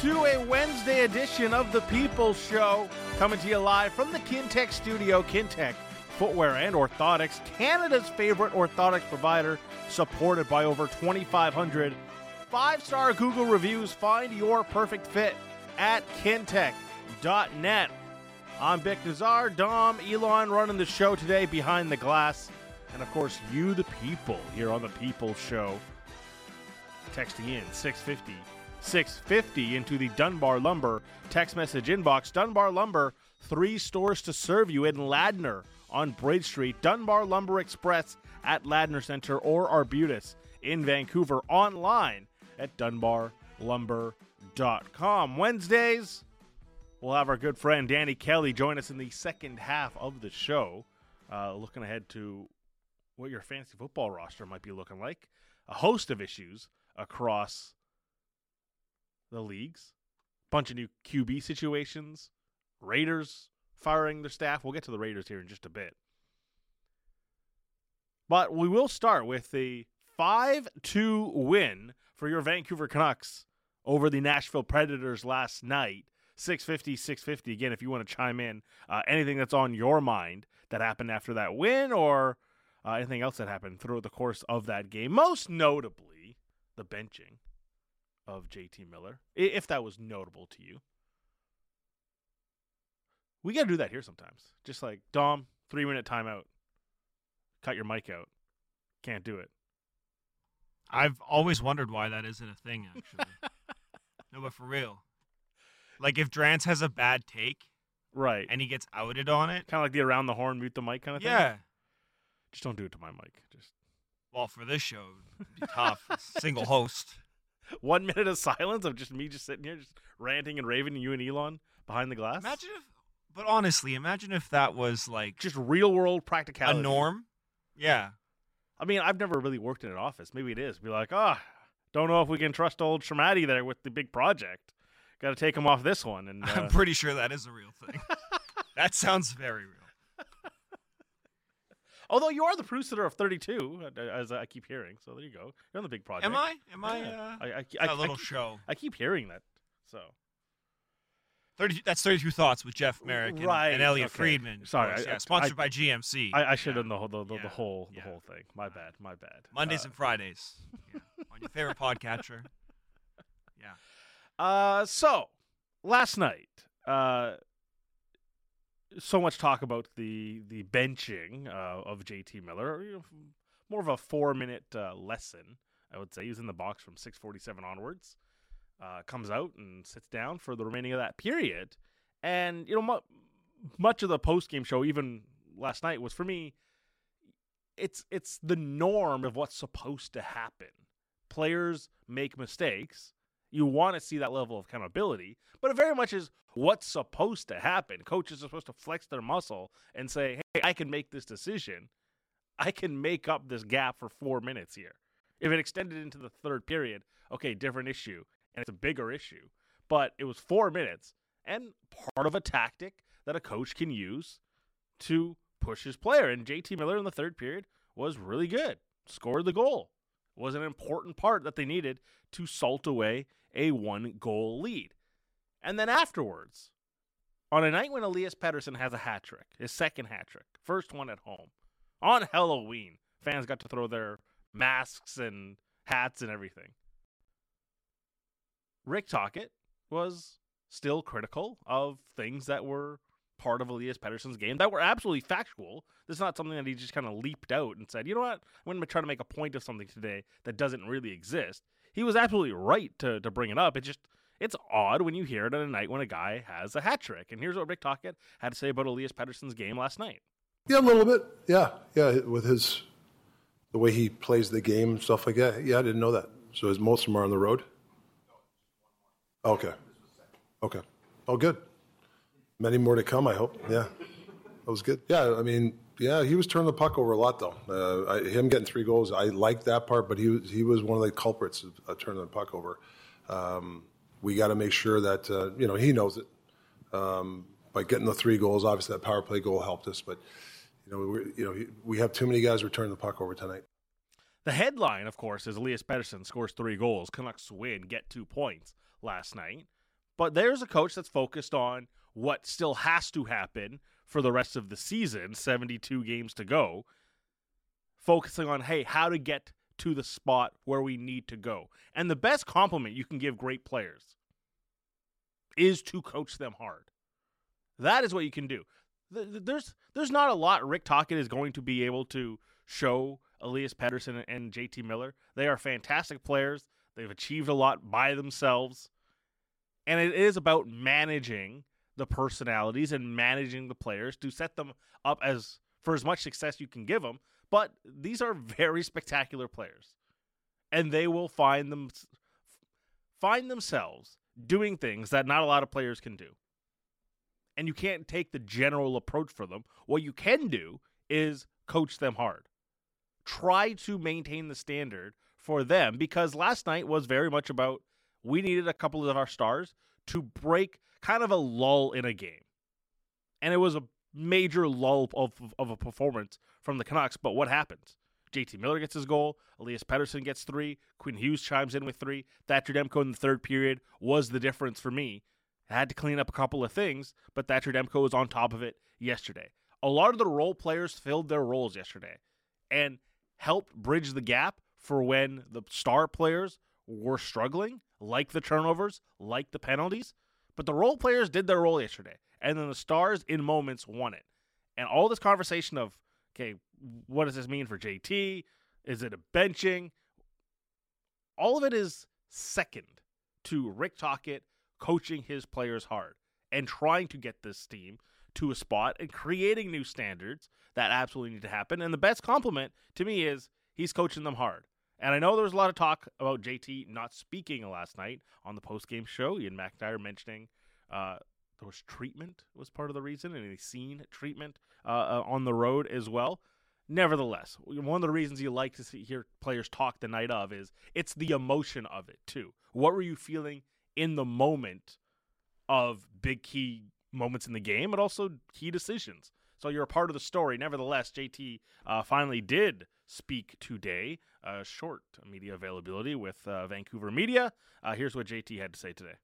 to a Wednesday edition of The People Show, coming to you live from the Kintec studio. Kintec Footwear and Orthotics, Canada's favorite orthotics provider, supported by over 2,500 five star Google reviews. Find your perfect fit at kintec.net. I'm Bik Nizzar, Dom, Elon running the show today behind the glass. And of course, you, the people, here on The People Show. Texting in 650 650 into the Dunbar Lumber text message inbox. Dunbar Lumber, three stores to serve you in Ladner on Bridge Street, Dunbar Lumber Express at Ladner Center, or Arbutus in Vancouver online at dunbarlumber.com. Wednesdays, we'll have our good friend Danny Kelly join us in the second half of the show, uh, looking ahead to what your fantasy football roster might be looking like. A host of issues across the leagues, bunch of new QB situations, Raiders firing their staff. We'll get to the Raiders here in just a bit. But we will start with the 5 2 win for your Vancouver Canucks over the Nashville Predators last night. 650, 650. Again, if you want to chime in, uh, anything that's on your mind that happened after that win or uh, anything else that happened throughout the course of that game. Most notably, the benching of JT Miller, if that was notable to you. We got to do that here sometimes. Just like, Dom, three minute timeout. Cut your mic out. Can't do it. I've always wondered why that isn't a thing, actually. no, but for real. Like if Drance has a bad take Right. and he gets outed on it, kind of like the around the horn, mute the mic kind of thing. yeah. Just don't do it to my mic. Just Well, for this show, it'd be tough. Single host. one minute of silence of just me just sitting here, just ranting and raving, and you and Elon behind the glass. Imagine if, but honestly, imagine if that was like just real world practicality, a norm. Yeah. I mean, I've never really worked in an office. Maybe it is. Be like, ah, don't know if we can trust old Sramaty there with the big project. Got to take him off this one. And uh, I'm pretty sure that is a real thing. that sounds very real. Although you are the producer of 32, uh, as I keep hearing, so there you go. You're on the big project. Am I? Am I? Yeah. Uh, I, I, a I, little I, show. I keep hearing that. So 30, that's 32 Thoughts with Jeff Marek and, Right, and Elliot okay. Friedman. Sorry, course, I- yeah, sponsored by GMC. I, I should Yeah. have known the, the, the Yeah. whole the whole thing. My bad. My bad. Mondays Uh, and Fridays. On your favorite podcatcher. Yeah. Uh, so last night, uh, so much talk about the the benching uh, of JT Miller. You know, more of a four minute uh, lesson, I would say. He was in the box from six forty seven onwards. Uh, comes out and sits down for the remaining of that period, and you know, mu- much of the post game show, even last night, was for me. It's it's the norm of what's supposed to happen. Players make mistakes you want to see that level of accountability, but it very much is what's supposed to happen. Coaches are supposed to flex their muscle and say, hey, I can make this decision. I can make up this gap for four minutes here. If it extended into the third period, okay, different issue, and it's a bigger issue. But it was four minutes, and part of a tactic that a coach can use to push his player. And JT Miller in the third period was really good, scored the goal was an important part that they needed to salt away a one goal lead. And then afterwards, on a night when Elias Pettersson has a hat trick, his second hat trick, first one at home, on Halloween, fans got to throw their masks and hats and everything. Rick Tocchet was still critical of things that were part of Elias Pettersson's game that were absolutely factual. This is not something that he just kind of leaped out and said, you know what, I'm going to try to make a point of something today that doesn't really exist. He was absolutely right to, to bring it up. It just, it's odd when you hear it on a night when a guy has a hat trick. And here's what Rick Tocchet had to say about Elias Pettersson's game last night. Yeah, a little bit. Yeah, yeah. With his the way he plays the game and stuff like that. Yeah, I didn't know that. So is most of them are on the road. Okay. Okay. Oh, good. Many more to come. I hope. Yeah, that was good. Yeah, I mean, yeah, he was turning the puck over a lot though. Uh, I, him getting three goals, I liked that part, but he was he was one of the culprits of uh, turning the puck over. Um, we got to make sure that uh, you know he knows it. Um, by getting the three goals, obviously that power play goal helped us, but you know, we you know, we have too many guys returning the puck over tonight. The headline, of course, is Elias Pettersson scores three goals. Canucks win, get two points last night. But there's a coach that's focused on what still has to happen for the rest of the season, 72 games to go, focusing on, hey, how to get to the spot where we need to go. And the best compliment you can give great players is to coach them hard. That is what you can do. There's there's not a lot Rick Tocchet is going to be able to show Elias Pettersson and JT Miller. They are fantastic players. They've achieved a lot by themselves. And it is about managing the personalities and managing the players to set them up as for as much success you can give them. But these are very spectacular players. And they will find them find themselves doing things that not a lot of players can do. And you can't take the general approach for them. What you can do is coach them hard. Try to maintain the standard for them because last night was very much about we needed a couple of our stars to break kind of a lull in a game. And it was a major lull of, of a performance from the Canucks. But what happens? JT Miller gets his goal. Elias Pettersson gets three. Quinn Hughes chimes in with three. Thatcher Demko in the third period was the difference for me. I had to clean up a couple of things, but Thatcher Demko was on top of it yesterday. A lot of the role players filled their roles yesterday and helped bridge the gap for when the star players were struggling, like the turnovers, like the penalties. But the role players did their role yesterday, and then the stars in moments won it. And all this conversation of, okay, what does this mean for JT? Is it a benching? All of it is second to Rick Tocchet coaching his players hard and trying to get this team to a spot and creating new standards that absolutely need to happen. And the best compliment to me is he's coaching them hard. And I know there was a lot of talk about JT not speaking last night on the post game show. Iain MacIntyre mentioning uh, there was treatment was part of the reason, and he's seen treatment uh, uh, on the road as well. Nevertheless, one of the reasons you like to see, hear players talk the night of is it's the emotion of it too. What were you feeling in the moment of big key moments in the game, but also key decisions? So you're a part of the story. Nevertheless, JT uh, finally did speak today. Uh, short media availability with uh, Vancouver media. Uh, here's what JT had to say today.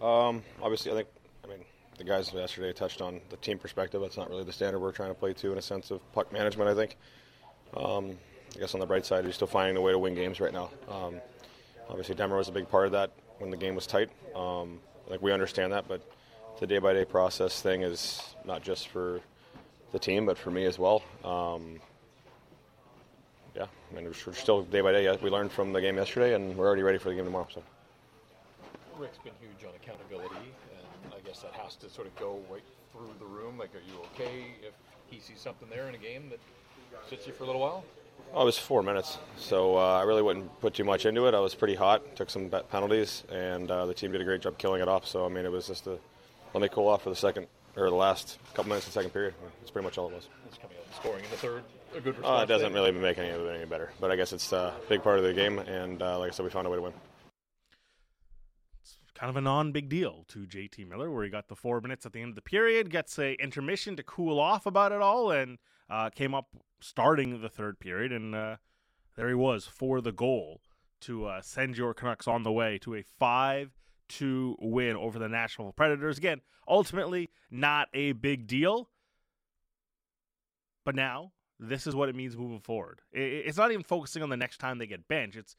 Um, obviously, I think I mean the guys yesterday touched on the team perspective. That's not really the standard we're trying to play to in a sense of puck management. I think. Um, I guess on the bright side, you're still finding a way to win games right now. Um, obviously, Denver was a big part of that when the game was tight. Um, like we understand that, but the day-by-day process thing is not just for the team, but for me as well. Um, we're still day by day. We learned from the game yesterday, and we're already ready for the game tomorrow. So. Rick's been huge on accountability, and I guess that has to sort of go right through the room. Like, are you okay if he sees something there in a game that sits you for a little while? Oh, it was four minutes, so uh, I really wouldn't put too much into it. I was pretty hot, took some penalties, and uh, the team did a great job killing it off. So I mean, it was just a let me cool off for the second or the last couple minutes of the second period. That's pretty much all it was. It's coming out scoring in the third. A good response. Uh, it doesn't really make any of it any better, but I guess it's a big part of the game, and uh, like I said, we found a way to win. It's kind of a non-big deal to JT Miller, where he got the four minutes at the end of the period, gets a intermission to cool off about it all, and uh, came up starting the third period, and uh, there he was for the goal to uh, send your Canucks on the way to a five to win over the Nashville Predators. Again, ultimately, not a big deal. But now, this is what it means moving forward. It's not even focusing on the next time they get benched. It's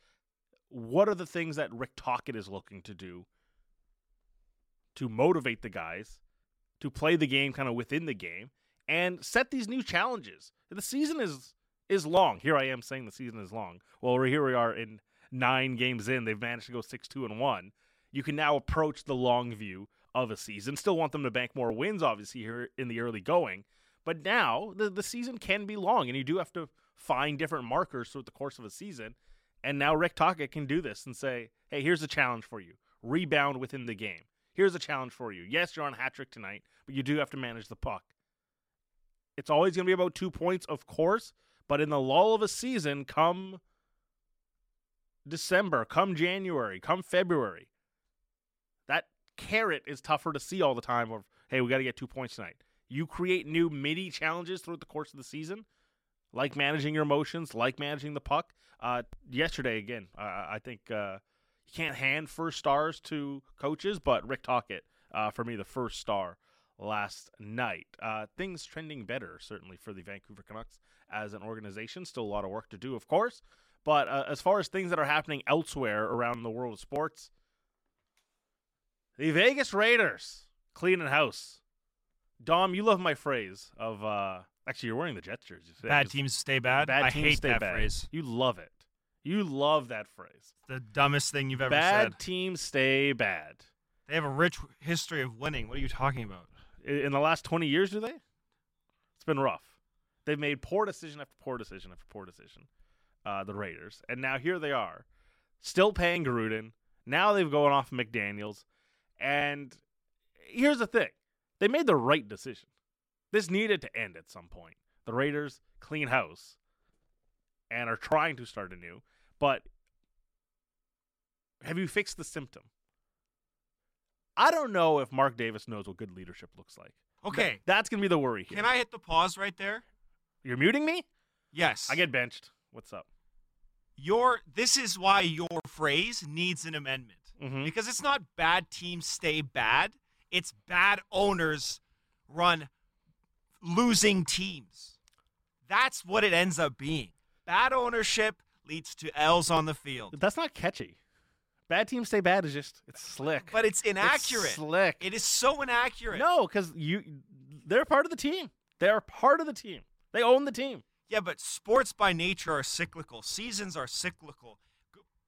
what are the things that Rick Tocchet is looking to do to motivate the guys to play the game kind of within the game and set these new challenges. The season is is long. Here I am saying the season is long. Well, here we are in nine games in. They've managed to go six two and one you can now approach the long view of a season. Still want them to bank more wins, obviously, here in the early going. But now the, the season can be long, and you do have to find different markers throughout the course of a season. And now Rick Tocchet can do this and say, hey, here's a challenge for you. Rebound within the game. Here's a challenge for you. Yes, you're on hat trick tonight, but you do have to manage the puck. It's always going to be about two points, of course, but in the lull of a season, come December, come January, come February, that carrot is tougher to see all the time of, hey, we got to get two points tonight. You create new mini challenges throughout the course of the season, like managing your emotions, like managing the puck. Uh, yesterday, again, uh, I think uh, you can't hand first stars to coaches, but Rick Tocchet, uh, for me, the first star last night. Uh, things trending better, certainly, for the Vancouver Canucks as an organization. Still a lot of work to do, of course. But uh, as far as things that are happening elsewhere around the world of sports, the Vegas Raiders cleaning house. Dom, you love my phrase of uh actually you're wearing the Jets jersey. today, Bad teams stay bad. Bad I hate stay that bad. phrase. You love it. You love that phrase. The dumbest thing you've ever bad said. Bad teams stay bad. They have a rich history of winning. What are you talking about? In the last 20 years, do they? It's been rough. They've made poor decision after poor decision after poor decision. Uh, the Raiders, and now here they are, still paying Gruden. Now they've gone off McDaniels, and here's the thing: they made the right decision. This needed to end at some point. The Raiders clean house, and are trying to start anew. But have you fixed the symptom? I don't know if Mark Davis knows what good leadership looks like. Okay. Th- that's gonna be the worry here. Can I hit the pause right there? You're muting me? Yes. I get benched. What's up? your this is why your phrase needs an amendment. Mhm. Because it's not bad teams stay bad, it's bad owners run losing teams. That's what it ends up being. Bad ownership leads to L's on the field. That's not catchy. Bad teams stay bad is just it's slick. But it's It's inaccurate. slick. It is so inaccurate. no, because you they're part of the team. They're part of the team. They own the team. Yeah, but sports by nature are cyclical. Seasons are cyclical.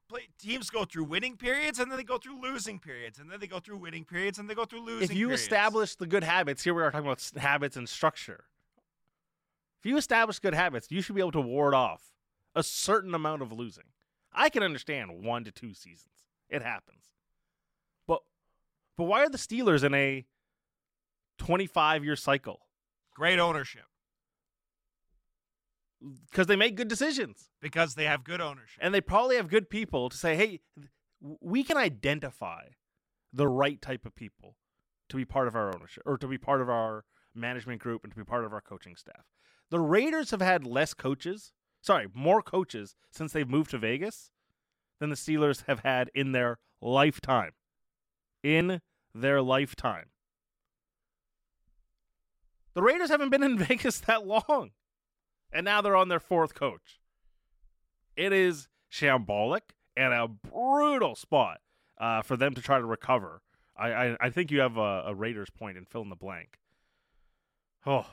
Play, teams go through winning periods and then they go through losing periods and then they go through winning periods and they go through losing if you periods. establish the good habits, here we are talking about habits and structure. If you establish good habits, you should be able to ward off a certain amount of losing. I can understand one to two seasons. It happens. But but why are the Steelers in a 25 year cycle? great ownership Because they make good decisions. because they have good ownership. And they probably have good people to say, hey, we can identify the right type of people to be part of our ownership or to be part of our management group and to be part of our coaching staff. The Raiders have had less coaches, sorry, more coaches since they've moved to Vegas than the Steelers have had in their lifetime. In their lifetime. The Raiders haven't been in Vegas that long. And now they're on their fourth coach. It is shambolic and a brutal spot uh, for them to try to recover. I, I, I think you have a, a Raiders point and fill in the blank. Oh,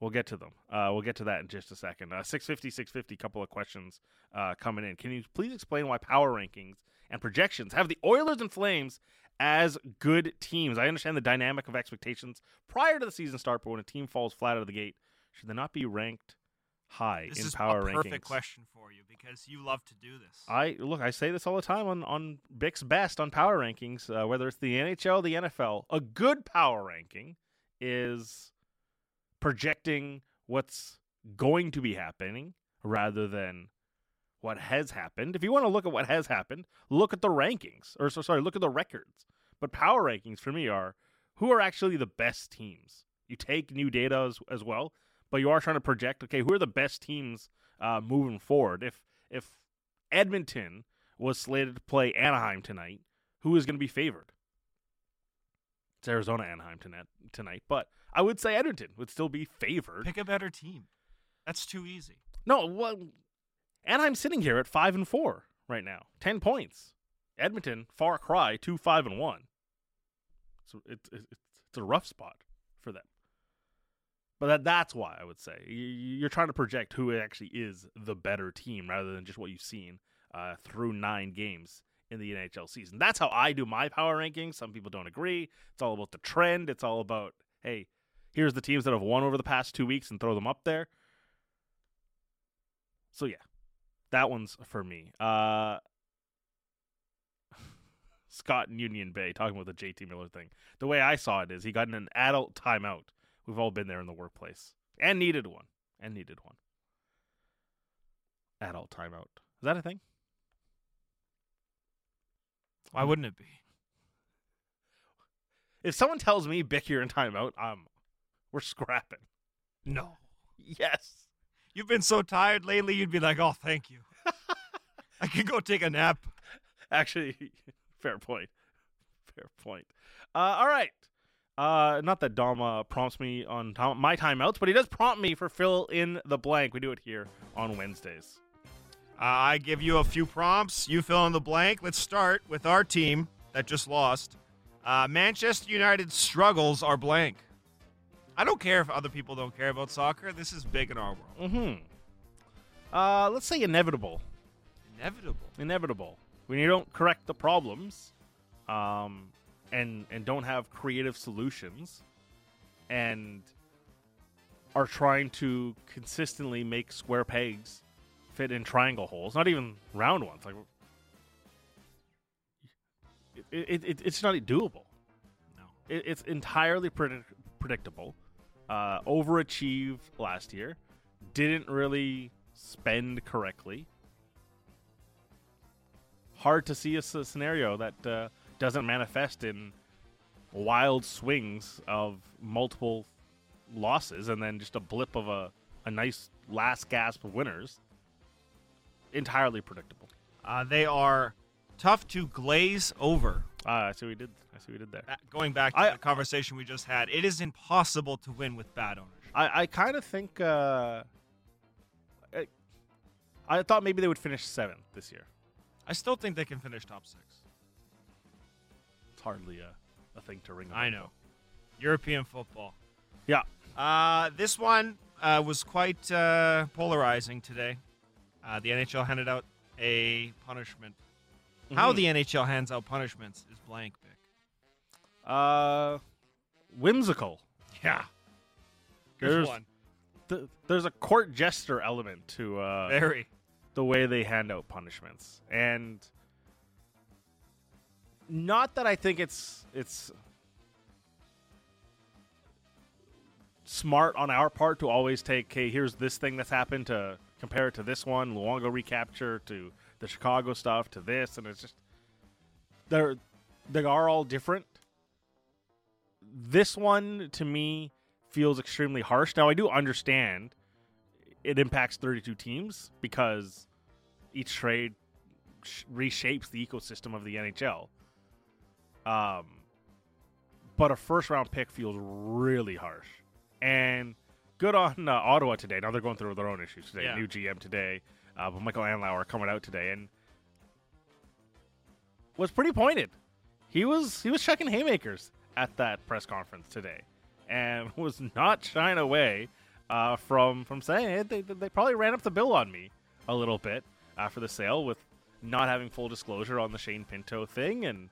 we'll get to them. Uh, we'll get to that in just a second. Uh, 650, 650, couple of questions uh, coming in. Can you please explain why power rankings and projections have the Oilers and Flames as good teams? I understand the dynamic of expectations prior to the season start, but when a team falls flat out of the gate, should they not be ranked high This in is power a perfect rankings? question for you because you love to do this. I look. I say this all the time on on Bix Best on power rankings. Uh, whether it's the NHL, the NFL, a good power ranking is projecting what's going to be happening rather than what has happened. If you want to look at what has happened, look at the rankings, or so sorry, look at the records. But power rankings for me are who are actually the best teams. You take new data as, as well, but you are trying to project. Okay, who are the best teams uh, moving forward? If if Edmonton was slated to play Anaheim tonight, who is going to be favored? It's Arizona Anaheim tonight, tonight, but I would say Edmonton would still be favored. Pick a better team. That's too easy. No, well, Anaheim's sitting here at five and four right now, ten points. Edmonton, far cry, two five and one. So it's it's, it's a rough spot for them. But that that's why I would say You- you're trying to project who actually is the better team rather than just what you've seen uh, through nine games in the NHL season. That's how I do my power rankings. Some people don't agree. It's all about the trend. It's all about hey, here's the teams that have won over the past two weeks and throw them up there. So yeah, that one's for me. Uh, Scott in Union Bay talking about the JT Miller thing. The way I saw it is he got an adult timeout. We've all been there in the workplace and needed one. And needed one. Adult timeout. Is that a thing? Why wouldn't it be? If someone tells me Bik you're in timeout, um, we're scrapping. No. Yes. You've been so tired lately. You'd be like, "Oh, thank you. I can go take a nap." Actually, fair point. Fair point. Uh, all right. Uh, not that Dom uh, prompts me on my timeouts, but he does prompt me for fill in the blank. We do it here on Wednesdays. Uh, I give you a few prompts. You fill in the blank. Let's start with our team that just lost. Uh, Manchester United struggles are blank. I don't care if other people don't care about soccer. This is big in our world. Mm-hmm. Uh, let's say inevitable. Inevitable. Inevitable. When you don't correct the problems, um, and and don't have creative solutions, and are trying to consistently make square pegs fit in triangle holes, not even round ones. Like it, it, it it's not doable. No. It, it's entirely predict- predictable. Uh, overachieved last year. Didn't really spend correctly. Hard to see a scenario that uh, doesn't manifest in wild swings of multiple losses and then just a blip of a, a nice last gasp of winners. Entirely predictable. Uh, they are tough to glaze over. Ah, I see what we did. I see we did there. Going back to I- the conversation we just had, it is impossible to win with bad ownership. I, I kind of think. Uh, I, I thought maybe they would finish seventh this year. I still think they can finish top six. It's hardly a, a thing to ring. I about, know. European football. Yeah. Uh, this one uh, was quite uh, polarizing today. Uh, the NHL handed out a punishment. How Mhm. the NHL hands out punishments is blank, Vic. Uh, whimsical. Yeah. There's th- there's a court jester element to uh, Very. the way they hand out punishments, and not that I think it's it's smart on our part to always take, hey, here's this thing that's happened to compare it to this one, Luongo recapture to the Chicago stuff to this, and it's just they're they are all different. This one to me feels extremely harsh. Now I do understand it impacts 32 teams because each trade reshapes the ecosystem of the NHL. Um, but a first round pick feels really harsh. And good on uh, Ottawa today. Now they're going through their own issues today. Yeah. New GM today, uh, but Michael Andlauer coming out today and was pretty pointed. He was he was checking haymakers at that press conference today, and was not shying away uh, from from saying it. They, they probably ran up the bill on me a little bit after the sale with not having full disclosure on the Shane Pinto thing and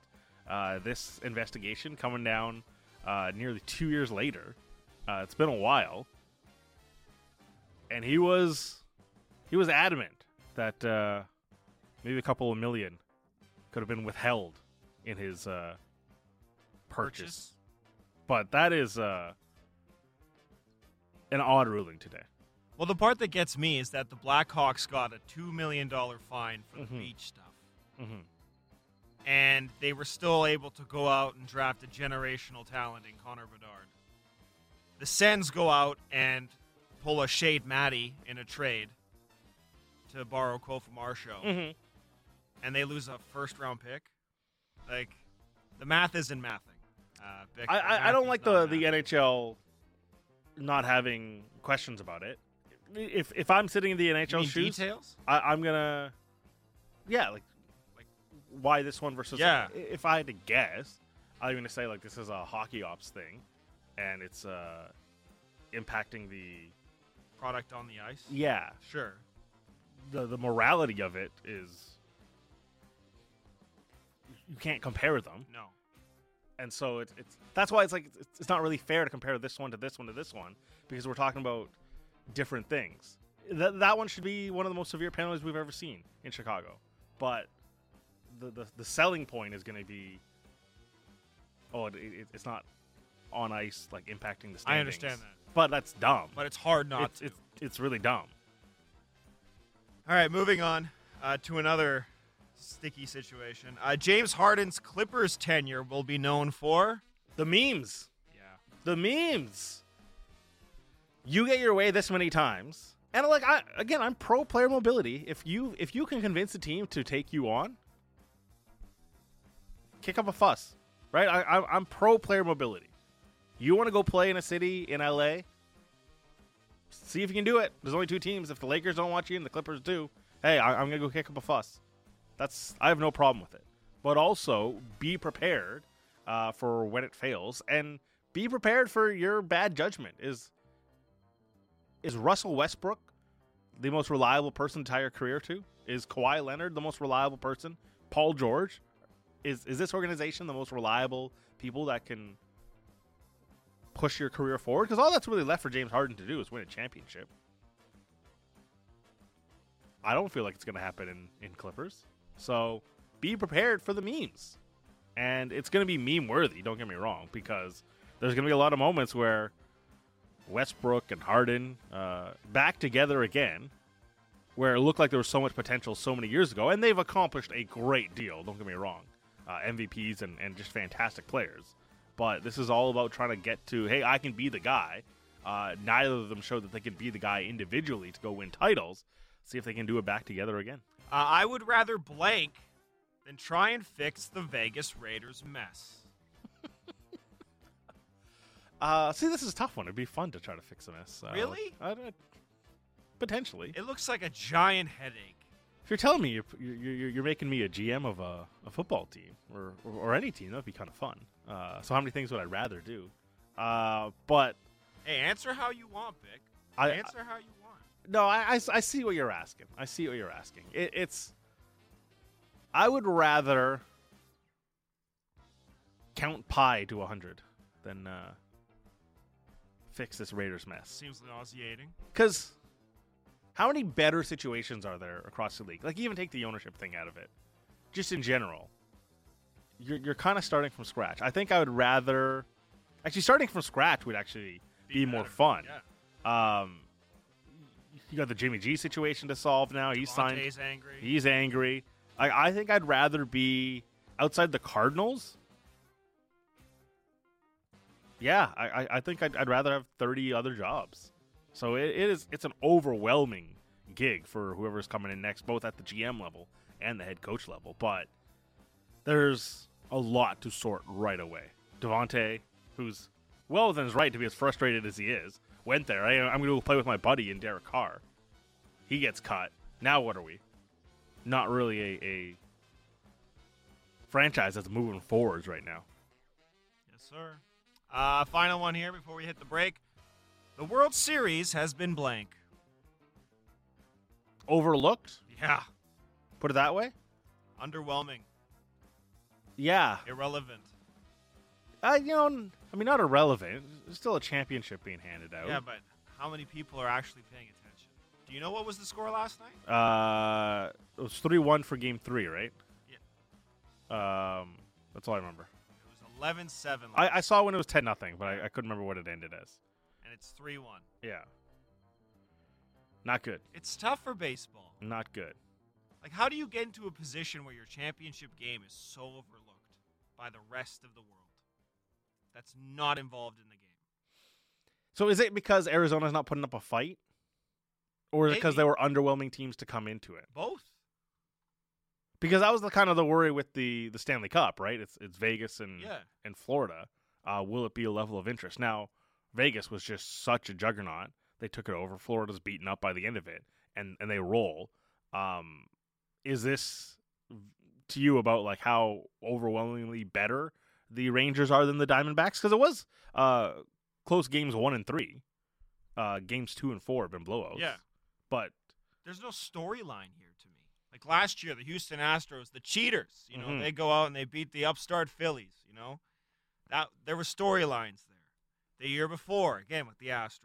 uh, this investigation coming down uh, nearly two years later. Uh, it's been a while, and he was he was adamant that uh, maybe a couple of million could have been withheld in his uh, purchase. But that is uh, an odd ruling today. Well, the part that gets me is that the Blackhawks got a $2 million fine for the Mhm. beach stuff. hmm And they were still able to go out and draft a generational talent in Connor Bedard. The Sens go out and pull a Shade Matty in a trade to borrow Kofi Marshall. hmm and they lose a first round pick. Like the math isn't mathing. Uh, Vic, I, I, I don't like the, the. NHL not having questions about it. If if I'm sitting in the NHL shoes, details. I, I'm gonna, yeah, like why this one versus Yeah. i- If I had to guess, I'm gonna say like this is a hockey ops thing, and it's uh impacting the Product on the ice. yeah Sure. the the morality of it is you can't compare them, No. and so it's it's that's why it's like it's, it's not really fair to compare this one to this one to this one because we're talking about different things. That that one should be one of the most severe penalties we've ever seen in Chicago, but the the, the selling point is going to be oh it, it, it's not on ice like impacting the standings. I understand that, but that's dumb. but it's hard not it's, to. it's it's really dumb. All right, moving on uh, to another sticky situation. Uh, James Harden's Clippers tenure will be known for. The memes. Yeah. The memes. You get your way this many times, And like I again, I'm pro player mobility. If you if you can convince a team to take you on, kick up a fuss, right? I, I I'm pro player mobility. You want to go play in a city in LA? See if you can do it. There's only two teams. If the Lakers don't want you and the Clippers do, hey, I, I'm gonna go kick up a fuss. That's I have no problem with it. But also be prepared uh, for when it fails, and be prepared for your bad judgment. Is is Russell Westbrook the most reliable person entire career to? Is Kawhi Leonard the most reliable person? Paul George? Is is this organization the most reliable people that can push your career forward? Because all that's really left for James Harden to do is win a championship. I don't feel like it's going to happen in, in Clippers. So be prepared for the memes. And it's going to be meme worthy, don't get me wrong, because there's going to be a lot of moments where Westbrook and Harden uh, back together again, where it looked like there was so much potential so many years ago, and they've accomplished a great deal. Don't get me wrong, uh, MVPs and, and just fantastic players. But this is all about trying to get to, hey, I can be the guy. Uh, neither of them showed that they can be the guy individually to go win titles. See if they can do it back together again. Uh, I would rather blank than try and fix the Vegas Raiders mess. Uh, see, this is a tough one. It'd be fun to try to fix a mess. Really? Potentially. It looks like a giant headache. If you're telling me you're, you're, you're making me a GM of a, a football team or, or, or any team, that'd be kind of fun. Uh, so how many things would I rather do? Uh, but Hey, answer how you want, Vic. I, answer how you want. no, I, I, I see what you're asking. I see what you're asking. It, it's I would rather count pi to 100 than uh, fix this Raiders mess. Seems nauseating. Because how many better situations are there across the league? Like, even take the ownership thing out of it. Just in general, you're, you're kind of starting from scratch. I think I would rather. Actually, starting from scratch would actually be, more fun. Yeah. Um, you got the Jimmy G situation to solve now. He's signed. Angry. He's angry. I, I think I'd rather be outside the Cardinals. Yeah, I, I, I think I'd, I'd rather have 30 other jobs. So it, it is it's an overwhelming gig for whoever's coming in next, both at the GM level and the head coach level. But there's a lot to sort right away. Davante, who's well within his right to be as frustrated as he is, went there. I, I'm going to play with my buddy in Derek Carr. He gets cut. Now what are we? Not really a, a franchise that's moving forwards right now. Yes, sir. Uh, final one here before we hit the break. The World Series has been blank. Overlooked? Yeah. Put it that way? Underwhelming. Yeah. Irrelevant. Uh, you know, I mean, not irrelevant. There's still a championship being handed out. Yeah, but how many people are actually paying attention? Do you know what was the score last night? Uh, it was three one for game three, right? Yeah. Um, that's all I remember. It was 11 7. I, I saw when it was ten nothing, but I, I couldn't remember what it ended as. It's 3 1. Yeah. Not good. It's tough for baseball. Not good. Like, how do you get into a position where your championship game is so overlooked by the rest of the world that's not involved in the game? So is it because Arizona's not putting up a fight, or is it because Maybe. there were underwhelming teams to come into it? Both. Because that was the kind of the worry with the the Stanley Cup, right? It's it's Vegas and Yeah. and Florida. Uh, will it be a level of interest? Now, Vegas was just such a juggernaut. They took it over. Florida's beaten up by the end of it, and and they roll. Um, is this to you about like how overwhelmingly better the Rangers are than the Diamondbacks? Because it was uh, close games one and three. Uh, games two and four have been blowouts. Yeah. but There's no storyline here to me. Like last year, the Houston Astros, the cheaters, you know, Mhm. they go out and they beat the upstart Phillies, you know? That there were storylines there. The year before, again with the Astros.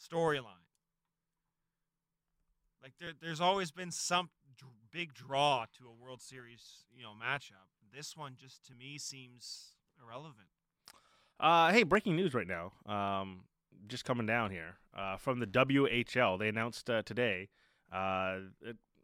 Storyline. Like there, there's always been some big draw to a World Series, you know, matchup. This one just to me seems irrelevant. Uh, hey, breaking news right now. Um, just coming down here uh, from the WHL. They announced uh, today, uh,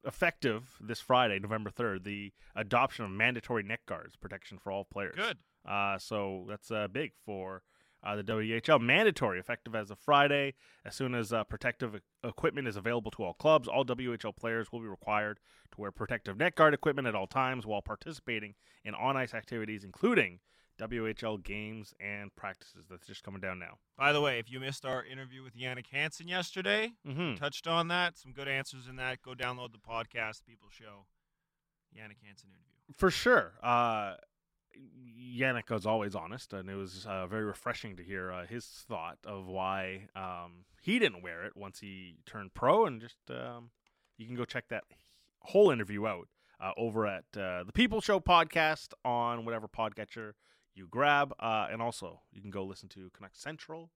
effective this Friday, November third, the adoption of mandatory neck guards protection for all players. Good. Uh, so that's uh, big for uh, the WHL mandatory, effective as of Friday. As soon as uh, protective equipment is available to all clubs, all WHL players will be required to wear protective neck guard equipment at all times while participating in on ice activities, including WHL games and practices. That's just coming down now. By the way, if you missed our interview with Yannick Hansen yesterday, Mm-hmm. touched on that. Some good answers in that. Go download the podcast, People Show. Yannick Hansen interview. For sure. Uh, Yannick is always honest, and it was uh, very refreshing to hear uh, his thought of why um, he didn't wear it once he turned pro. And just um, you can go check that whole interview out uh, over at uh, the People Show podcast on whatever podcatcher you grab, uh, and also you can go listen to Canucks Central,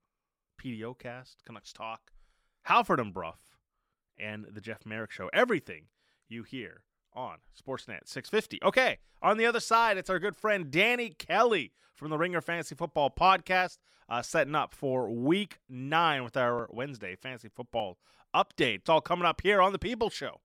PDO Cast, Canucks Talk, Halford and Brough, and the Jeff Marek Show. Everything you hear on Sportsnet 650. Okay, on the other side, it's our good friend Danny Kelly from the Ringer Fantasy Football Podcast, uh, setting up for Week Nine with our Wednesday Fantasy Football update. It's all coming up here on the People Show.